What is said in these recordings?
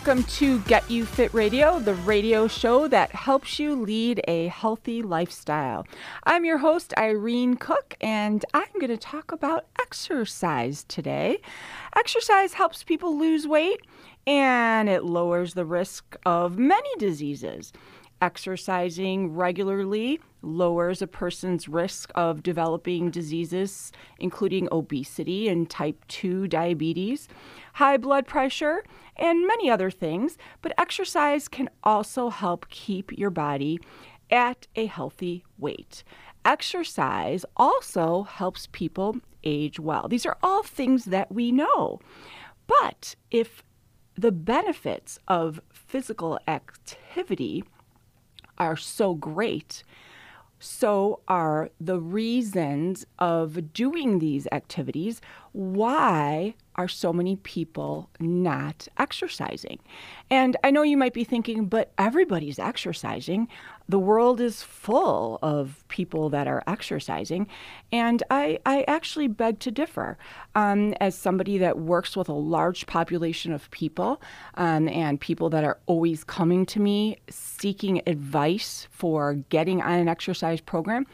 welcome to Get You Fit Radio, the radio show that helps you lead a healthy lifestyle. I'm your host, Irene Kok, and I'm going to talk about exercise today. Exercise helps people lose weight and it lowers the risk of many diseases. Exercising regularly lowers a person's risk of developing diseases, including obesity and type 2 diabetes, high blood pressure, and many other things. But exercise can also help keep your body at a healthy weight. Exercise also helps people age well. These are all things that we know. But if the benefits of physical activity are so great, so are the reasons of doing these activities. Why are so many people not exercising? And I know you might be thinking, but everybody's exercising. The world is full of people that are exercising. And I, I actually beg to differ. Um, as somebody that works with a large population of people um, and people that are always coming to me seeking advice for getting on an exercise program,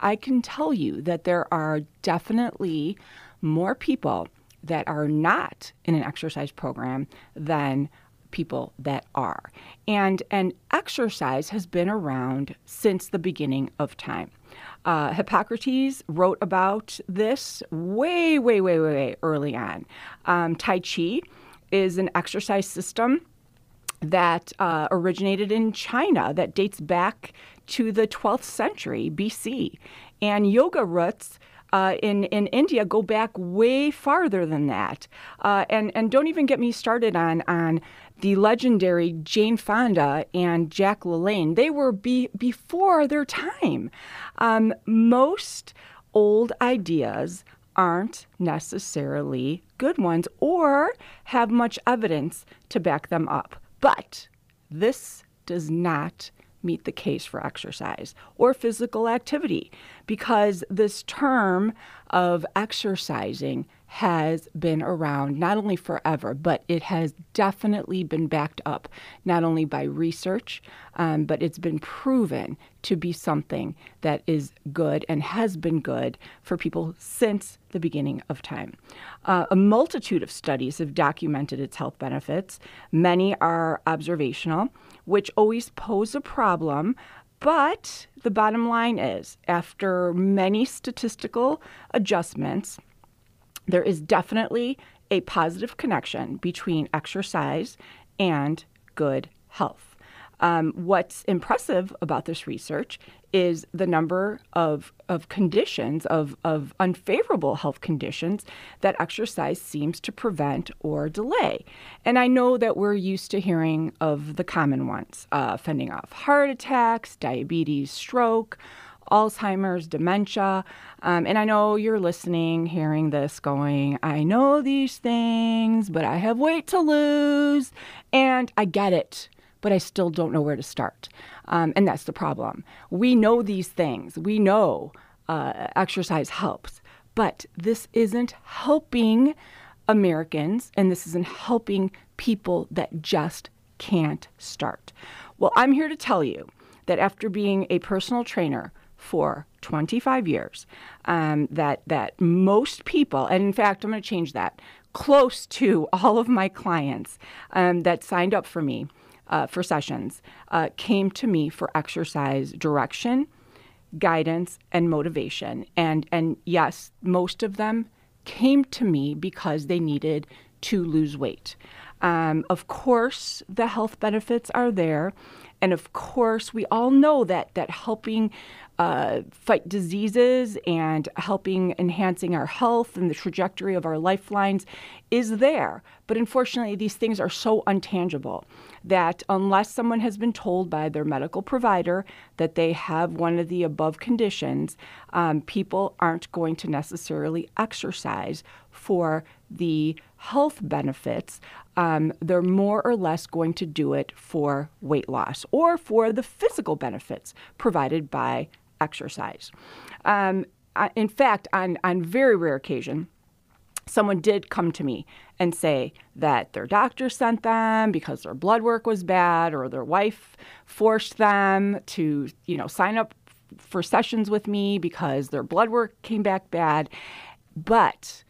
I can tell you that there are definitely more people that are not in an exercise program than people that are. And and exercise has been around since the beginning of time. Uh, Hippocrates wrote about this way, way, way, way, way early on. Um, tai Chi is an exercise system that uh, originated in China that dates back to the 12th century BC. And yoga roots uh, in in India go back way farther than that. Uh, and and don't even get me started on on the legendary Jane Fonda and Jack LaLanne. They were be, before their time. Um, most old ideas aren't necessarily good ones or have much evidence to back them up. But this does not meet the case for exercise or physical activity because this term of exercising has been around not only forever, but it has definitely been backed up not only by research, um, but it's been proven to be something that is good and has been good for people since the beginning of time. Uh, a multitude of studies have documented its health benefits. Many are observational, which always pose a problem. But the bottom line is, after many statistical adjustments, there is definitely a positive connection between exercise and good health. Um, what's impressive about this research is the number of, of conditions, of, of unfavorable health conditions that exercise seems to prevent or delay. And I know that we're used to hearing of the common ones uh, fending off heart attacks, diabetes, stroke, Alzheimer's, dementia. Um, and I know you're listening, hearing this, going, I know these things, but I have weight to lose. And I get it but I still don't know where to start. Um, and that's the problem. We know these things, we know uh, exercise helps, but this isn't helping Americans and this isn't helping people that just can't start. Well, I'm here to tell you that after being a personal trainer for 25 years, um, that that most people, and in fact, I'm going to change that, close to all of my clients um, that signed up for me uh, for sessions uh, came to me for exercise direction, guidance, and motivation. And and yes, most of them came to me because they needed to lose weight. Um, of course, the health benefits are there. And of course, we all know that, that helping uh, fight diseases and helping enhancing our health and the trajectory of our lifelines is there. But unfortunately, these things are so untangible that unless someone has been told by their medical provider that they have one of the above conditions, um, people aren't going to necessarily exercise for the health benefits, um, they're more or less going to do it for weight loss or for the physical benefits provided by exercise. Um, in fact, on, on very rare occasion, someone did come to me and say that their doctor sent them because their blood work was bad or their wife forced them to, you know, sign up for sessions with me because their blood work came back bad. But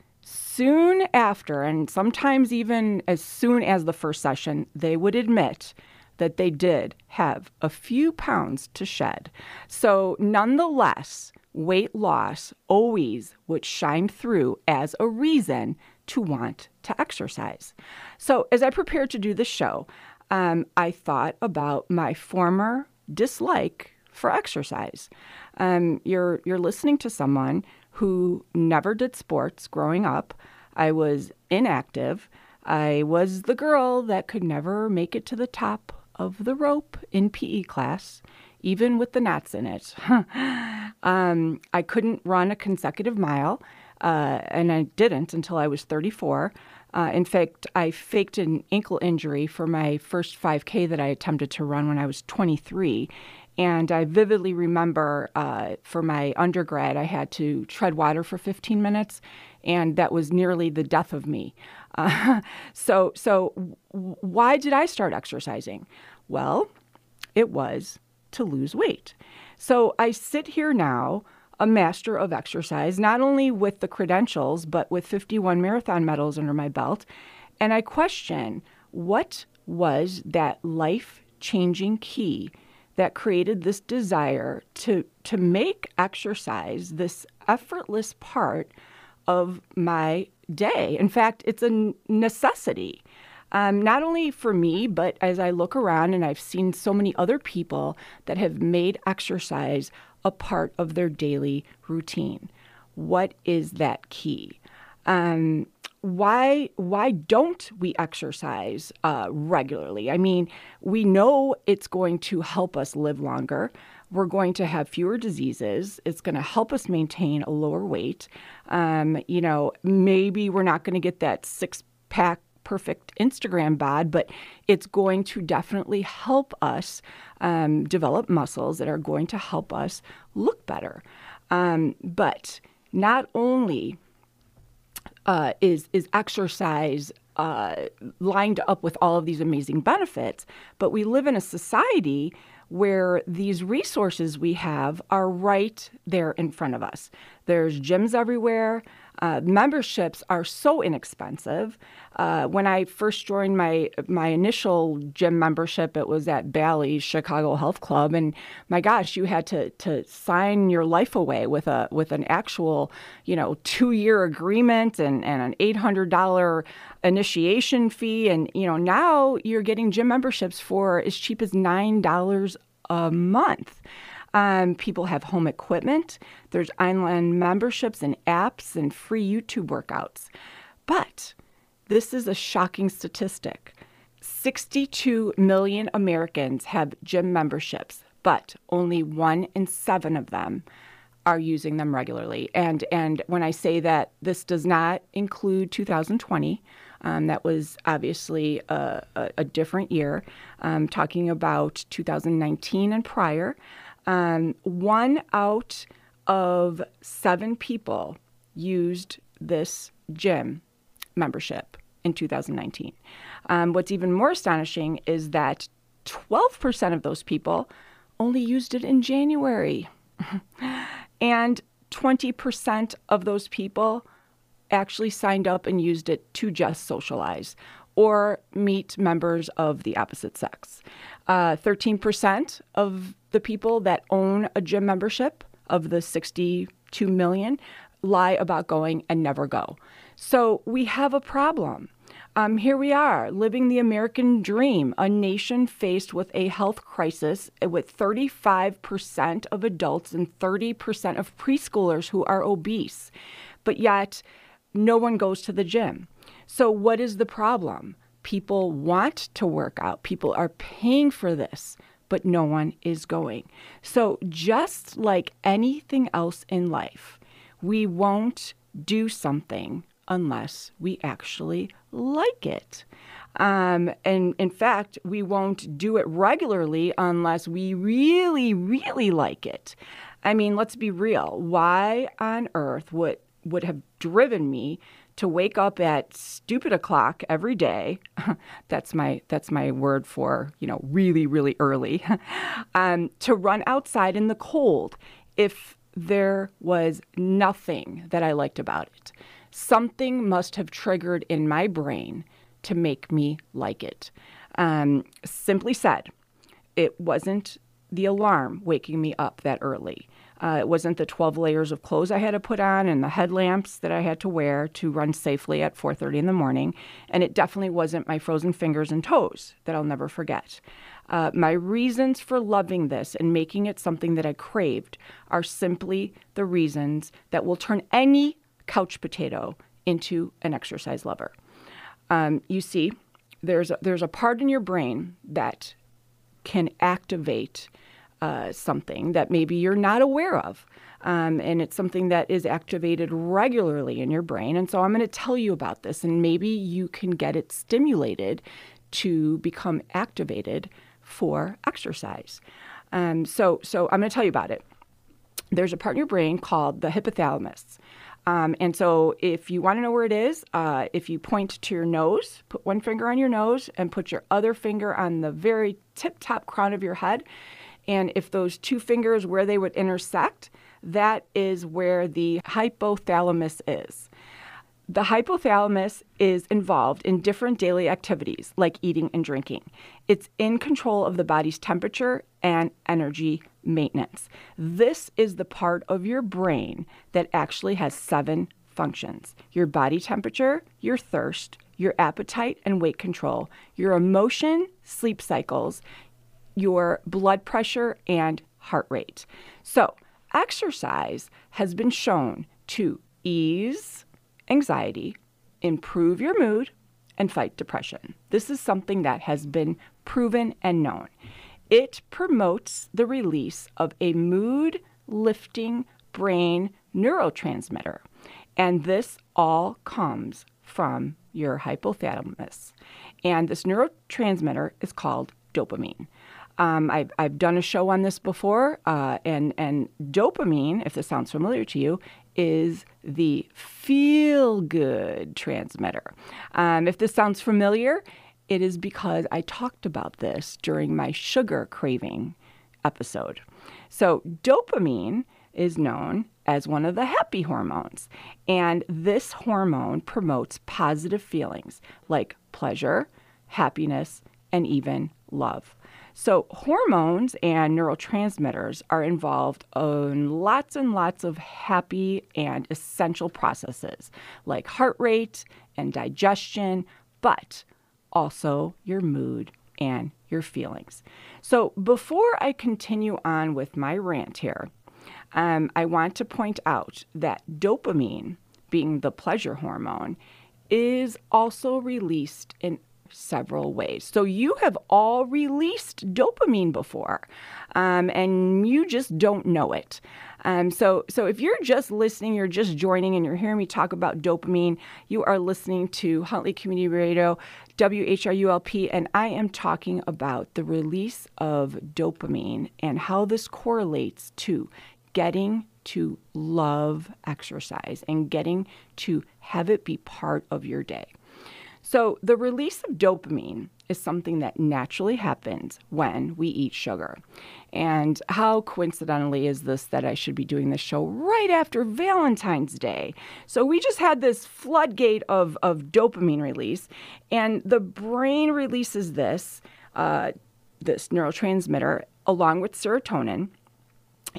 soon after, and sometimes even as soon as the first session, they would admit that they did have a few pounds to shed. So, nonetheless, weight loss always would shine through as a reason to want to exercise. So, as I prepared to do the show, um, I thought about my former dislike for exercise. Um, you're you're listening to someone who never did sports growing up. I was inactive. I was the girl that could never make it to the top of the rope in PE class, even with the knots in it. um, I couldn't run a consecutive mile, uh, and I didn't until I was 34. Uh, in fact, I faked an ankle injury for my first 5K that I attempted to run when I was 23. And I vividly remember uh, for my undergrad, I had to tread water for 15 minutes, and that was nearly the death of me. Uh, so, so why did I start exercising? Well, it was to lose weight. So I sit here now, a master of exercise, not only with the credentials, but with 51 marathon medals under my belt. And I question what was that life changing key that created this desire to, to make exercise this effortless part of my day. In fact, it's a necessity. Um, not only for me, but as I look around and I've seen so many other people that have made exercise a part of their daily routine. What is that key? Um, why why don't we exercise uh, regularly? I mean, we know it's going to help us live longer. We're going to have fewer diseases. It's going to help us maintain a lower weight. Um, you know, maybe we're not going to get that six pack perfect Instagram bod, but it's going to definitely help us um, develop muscles that are going to help us look better. Um, but not only uh, is is exercise uh, lined up with all of these amazing benefits, but we live in a society where these resources we have are right there in front of us. There's gyms everywhere. Uh, memberships are so inexpensive. Uh, when I first joined my my initial gym membership, it was at Bally's Chicago Health Club, and my gosh, you had to to sign your life away with a with an actual you know two year agreement and, and an eight hundred dollar initiation fee, and you know now you're getting gym memberships for as cheap as nine dollars a month. Um, people have home equipment. There's online memberships and apps and free YouTube workouts. But this is a shocking statistic 62 million Americans have gym memberships, but only one in seven of them are using them regularly. And, and when I say that, this does not include 2020. Um, that was obviously a, a, a different year. Um, talking about 2019 and prior, um, one out of seven people used this gym membership in 2019. Um, what's even more astonishing is that 12% of those people only used it in January. and 20% of those people actually signed up and used it to just socialize or meet members of the opposite sex. Uh, 13% of the people that own a gym membership of the 62 million lie about going and never go. So we have a problem. Um, here we are, living the American dream, a nation faced with a health crisis with 35% of adults and 30% of preschoolers who are obese. But yet, no one goes to the gym. So, what is the problem? People want to work out, people are paying for this, but no one is going. So, just like anything else in life, we won't do something unless we actually like it. Um, and in fact, we won't do it regularly unless we really, really like it. I mean, let's be real. Why on earth would would have driven me to wake up at stupid o'clock every day? that's my that's my word for you know really really early. um, to run outside in the cold if there was nothing that I liked about it. Something must have triggered in my brain to make me like it. Um, simply said, it wasn't the alarm waking me up that early. Uh, it wasn't the 12 layers of clothes I had to put on and the headlamps that I had to wear to run safely at 4:30 in the morning, and it definitely wasn't my frozen fingers and toes that I'll never forget. Uh, my reasons for loving this and making it something that I craved are simply the reasons that will turn any couch potato into an exercise lover. Um, you see, there's a, there's a part in your brain that can activate uh, something that maybe you're not aware of. Um, and it's something that is activated regularly in your brain. And so I'm going to tell you about this, and maybe you can get it stimulated to become activated for exercise. Um, so, so I'm going to tell you about it. There's a part in your brain called the hypothalamus. Um, and so, if you want to know where it is, uh, if you point to your nose, put one finger on your nose and put your other finger on the very tip top crown of your head. And if those two fingers, where they would intersect, that is where the hypothalamus is. The hypothalamus is involved in different daily activities like eating and drinking. It's in control of the body's temperature and energy maintenance. This is the part of your brain that actually has seven functions your body temperature, your thirst, your appetite and weight control, your emotion, sleep cycles, your blood pressure, and heart rate. So, exercise has been shown to ease anxiety, improve your mood, and fight depression. This is something that has been proven and known. It promotes the release of a mood lifting brain neurotransmitter. And this all comes from your hypothalamus. And this neurotransmitter is called dopamine. Um, I've, I've done a show on this before, uh, and, and dopamine, if this sounds familiar to you, is the feel good transmitter. Um, if this sounds familiar, it is because I talked about this during my sugar craving episode. So, dopamine is known as one of the happy hormones, and this hormone promotes positive feelings like pleasure, happiness, and even love. So, hormones and neurotransmitters are involved in lots and lots of happy and essential processes like heart rate and digestion, but also your mood and your feelings. So, before I continue on with my rant here, um, I want to point out that dopamine, being the pleasure hormone, is also released in several ways. So you have all released dopamine before, um, and you just don't know it. Um, so, so if you're just listening, you're just joining, and you're hearing me talk about dopamine, you are listening to Huntley Community Radio, WHRULP, and I am talking about the release of dopamine and how this correlates to getting to love exercise and getting to have it be part of your day. So, the release of dopamine is something that naturally happens when we eat sugar. And how coincidentally is this that I should be doing this show right after Valentine's Day? So, we just had this floodgate of, of dopamine release, and the brain releases this, uh, this neurotransmitter along with serotonin.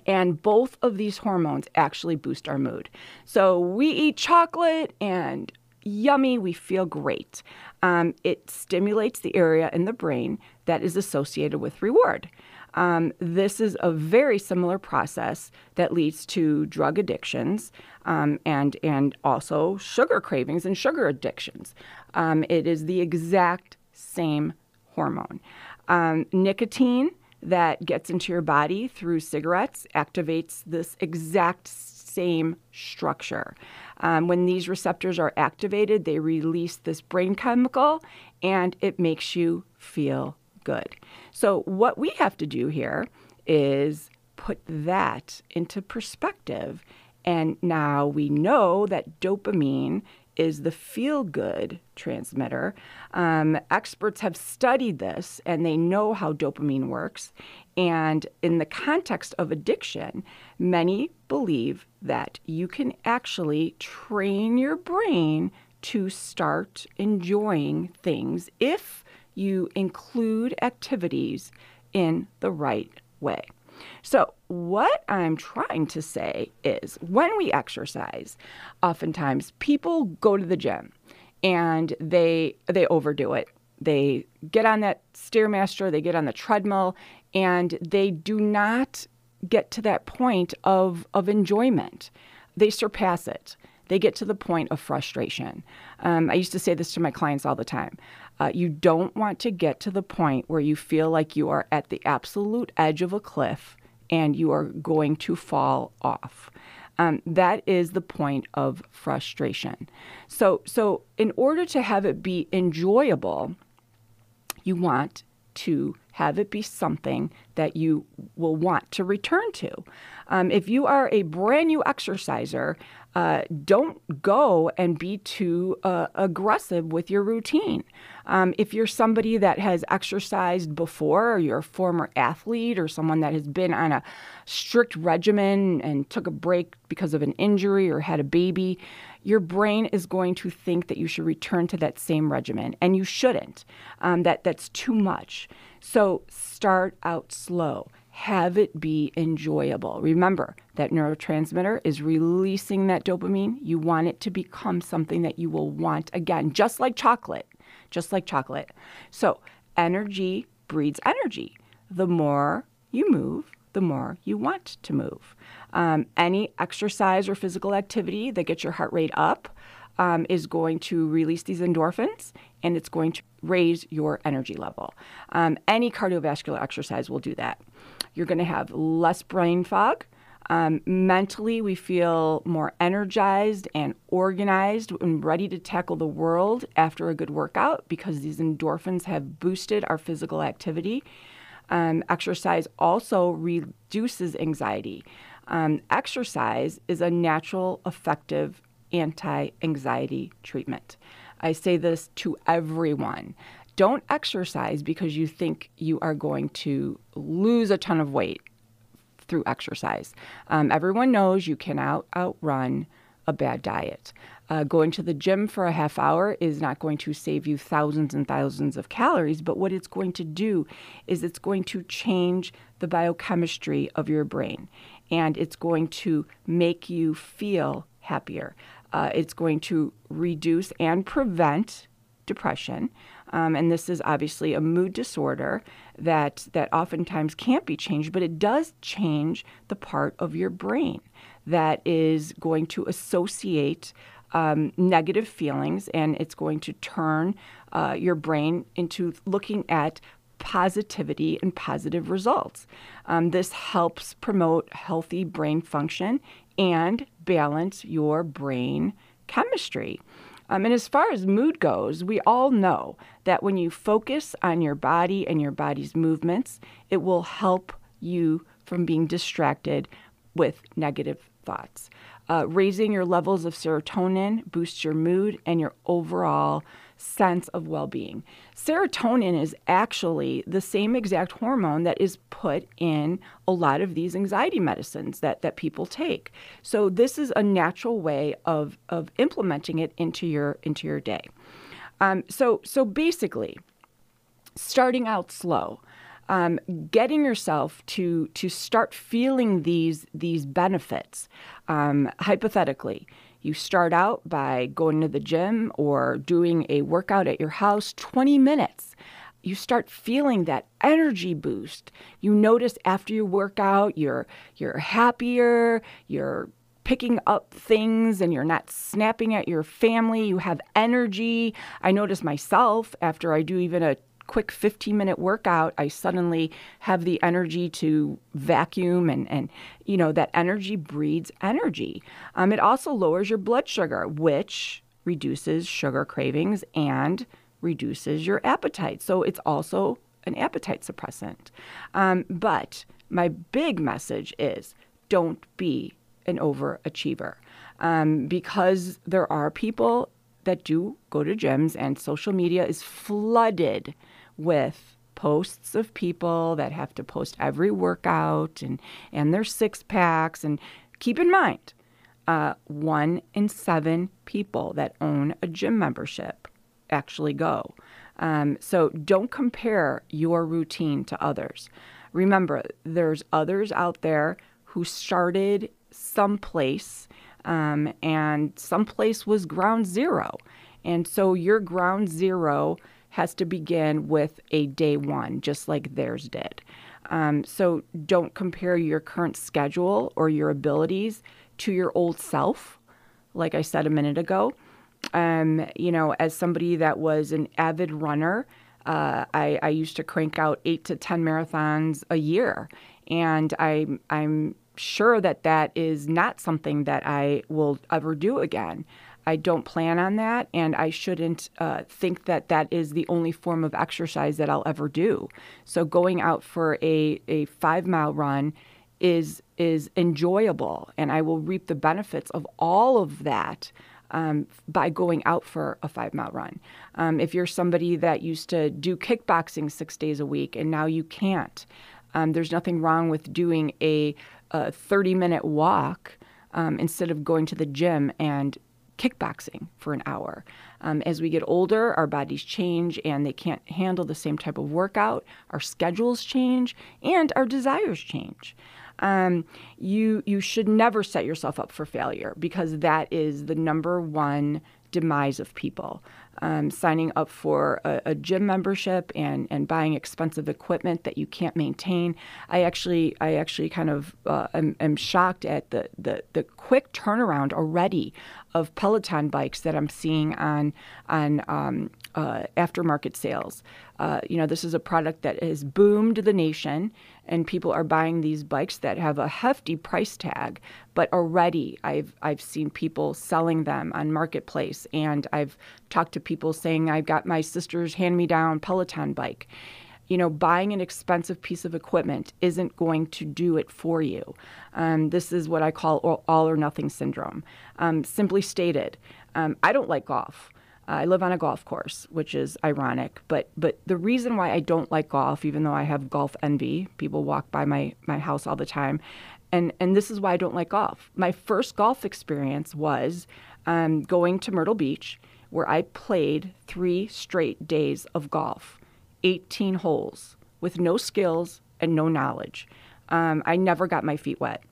And both of these hormones actually boost our mood. So we eat chocolate and yummy, we feel great. Um, it stimulates the area in the brain that is associated with reward. Um, this is a very similar process that leads to drug addictions um, and and also sugar cravings and sugar addictions. Um, it is the exact same hormone. Um, nicotine that gets into your body through cigarettes activates this exact same structure. Um, when these receptors are activated, they release this brain chemical and it makes you feel good. So, what we have to do here is put that into perspective. And now we know that dopamine is the feel good transmitter. Um, experts have studied this and they know how dopamine works. And in the context of addiction, many believe that you can actually train your brain to start enjoying things if you include activities in the right way. So, what I'm trying to say is when we exercise, oftentimes people go to the gym and they they overdo it. They get on that stairmaster, they get on the treadmill and they do not get to that point of of enjoyment. They surpass it. They get to the point of frustration. Um, I used to say this to my clients all the time. Uh, you don't want to get to the point where you feel like you are at the absolute edge of a cliff and you are going to fall off. Um, that is the point of frustration. So, so in order to have it be enjoyable, you want to have it be something that you will want to return to. Um, if you are a brand new exerciser, uh, don't go and be too uh, aggressive with your routine. Um, if you're somebody that has exercised before, or you're a former athlete, or someone that has been on a strict regimen and took a break because of an injury or had a baby, your brain is going to think that you should return to that same regimen, and you shouldn't. Um, that that's too much. So start out slow have it be enjoyable. Remember that neurotransmitter is releasing that dopamine. You want it to become something that you will want again, just like chocolate, just like chocolate. So, energy breeds energy. The more you move, the more you want to move. Um, any exercise or physical activity that gets your heart rate up um, is going to release these endorphins and it's going to raise your energy level. Um, any cardiovascular exercise will do that. You're going to have less brain fog. Um, mentally, we feel more energized and organized and ready to tackle the world after a good workout because these endorphins have boosted our physical activity. Um, exercise also reduces anxiety. Um, exercise is a natural, effective anti anxiety treatment. I say this to everyone. Don't exercise because you think you are going to lose a ton of weight through exercise. Um, everyone knows you cannot outrun a bad diet. Uh, going to the gym for a half hour is not going to save you thousands and thousands of calories, but what it's going to do is it's going to change the biochemistry of your brain and it's going to make you feel happier. Uh, it's going to reduce and prevent depression. Um, and this is obviously a mood disorder that, that oftentimes can't be changed, but it does change the part of your brain that is going to associate um, negative feelings and it's going to turn uh, your brain into looking at positivity and positive results. Um, this helps promote healthy brain function and balance your brain chemistry. Um, and as far as mood goes, we all know that when you focus on your body and your body's movements, it will help you from being distracted with negative thoughts. Uh, raising your levels of serotonin boosts your mood and your overall sense of well being. Serotonin is actually the same exact hormone that is put in a lot of these anxiety medicines that, that people take. So this is a natural way of, of implementing it into your into your day. Um, so so basically, starting out slow. Um, getting yourself to to start feeling these these benefits. Um, hypothetically, You start out by going to the gym or doing a workout at your house, 20 minutes. You start feeling that energy boost. You notice after you work out, you're you're happier, you're picking up things and you're not snapping at your family. You have energy. I notice myself after I do even a quick 15 minute workout, I suddenly have the energy to vacuum and, and you know, that energy breeds energy. Um, it also lowers your blood sugar, which reduces sugar cravings and reduces your appetite. So it's also an appetite suppressant. Um, but my big message is don't be an overachiever um, because there are people that do go to gyms and social media is flooded with posts of people that have to post every workout and, and their six packs. And keep in mind, uh, one in seven people that own a gym membership actually go. Um, so don't compare your routine to others. Remember, there's others out there who started someplace, um, and someplace was ground zero. And so your ground zero has to begin with a day one, just like theirs did. Um, so don't compare your current schedule or your abilities to your old self, like I said a minute ago. Um, you know, as somebody that was an avid runner, uh, I, I, used to crank out eight to 10 marathons a year. And I, I'm sure that that is not something that I will ever do again. I don't plan on that, and I shouldn't uh, think that that is the only form of exercise that I'll ever do. So going out for a, a five mile run is is enjoyable, and I will reap the benefits of all of that. Um, by going out for a five mile run. Um, if you're somebody that used to do kickboxing six days a week and now you can't, um, there's nothing wrong with doing a, a 30 minute walk um, instead of going to the gym and kickboxing for an hour. Um, as we get older, our bodies change and they can't handle the same type of workout. Our schedules change and our desires change. Um, you you should never set yourself up for failure because that is the number one demise of people um, signing up for a, a, gym membership and, and buying expensive equipment that you can't maintain. I actually I actually kind of uh, am, am, shocked at the, the, the quick turnaround already of Peloton bikes that I'm seeing on on um, uh, aftermarket sales. Uh, you know, this is a product that has boomed the nation, and people are buying these bikes that have a hefty price tag. But already, I've I've seen people selling them on marketplace, and I've talked to people saying I've got my sister's hand-me-down Peloton bike. You know, buying an expensive piece of equipment isn't going to do it for you. Um, this is what I call all or nothing syndrome. Um, simply stated, um, I don't like golf. Uh, I live on a golf course, which is ironic. But but the reason why I don't like golf, even though I have golf envy, people walk by my my house all the time, and and this is why I don't like golf. My first golf experience was um, going to Myrtle Beach, where I played three straight days of golf, 18 holes with no skills and no knowledge. Um, I never got my feet wet.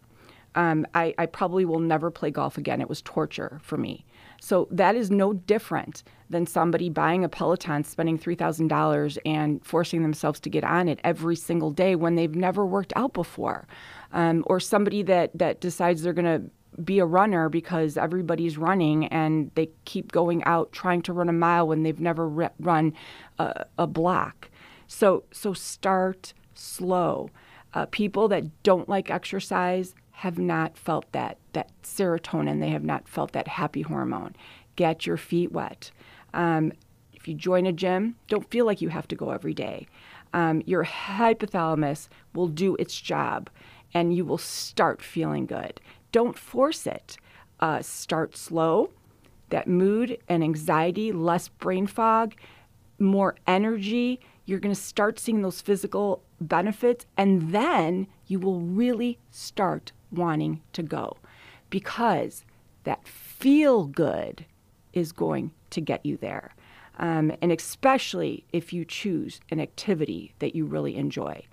Um, I, I probably will never play golf again. It was torture for me. So that is no different than somebody buying a Peloton, spending $3,000 and forcing themselves to get on it every single day when they've never worked out before. Um, or somebody that, that decides they're going to be a runner because everybody's running and they keep going out trying to run a mile when they've never re- run a, a, block. So, so start slow. Uh, people that don't like exercise have not felt that that serotonin. They have not felt that happy hormone. Get your feet wet. Um, if you join a gym, don't feel like you have to go every day. Um, your hypothalamus will do its job, and you will start feeling good. Don't force it. Uh, start slow. That mood and anxiety, less brain fog, more energy. You're going to start seeing those physical benefits, and then you will really start wanting to go because that feel good is going to get you there. Um, and especially if you choose an activity that you really enjoy.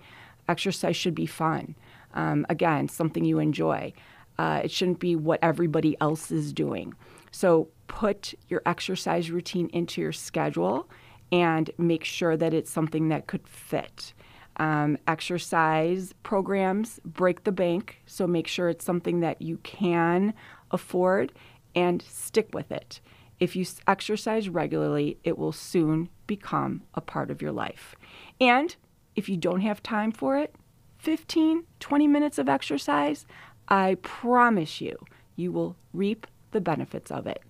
Exercise should be fun. Um, again, something you enjoy. Uh, it shouldn't be what everybody else is doing. So put your exercise routine into your schedule and make sure that it's something that could fit. Um, exercise programs break the bank, so make sure it's something that you can afford and stick with it. If you exercise regularly, it will soon become a part of your life. And if you don't have time for it, 15, 20 minutes of exercise, I promise you, you will reap the benefits of it.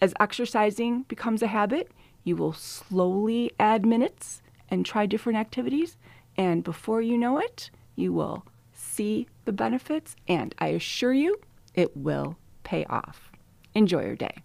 As exercising becomes a habit, you will slowly add minutes and try different activities. And before you know it, you will see the benefits. And I assure you, it will pay off. Enjoy your day.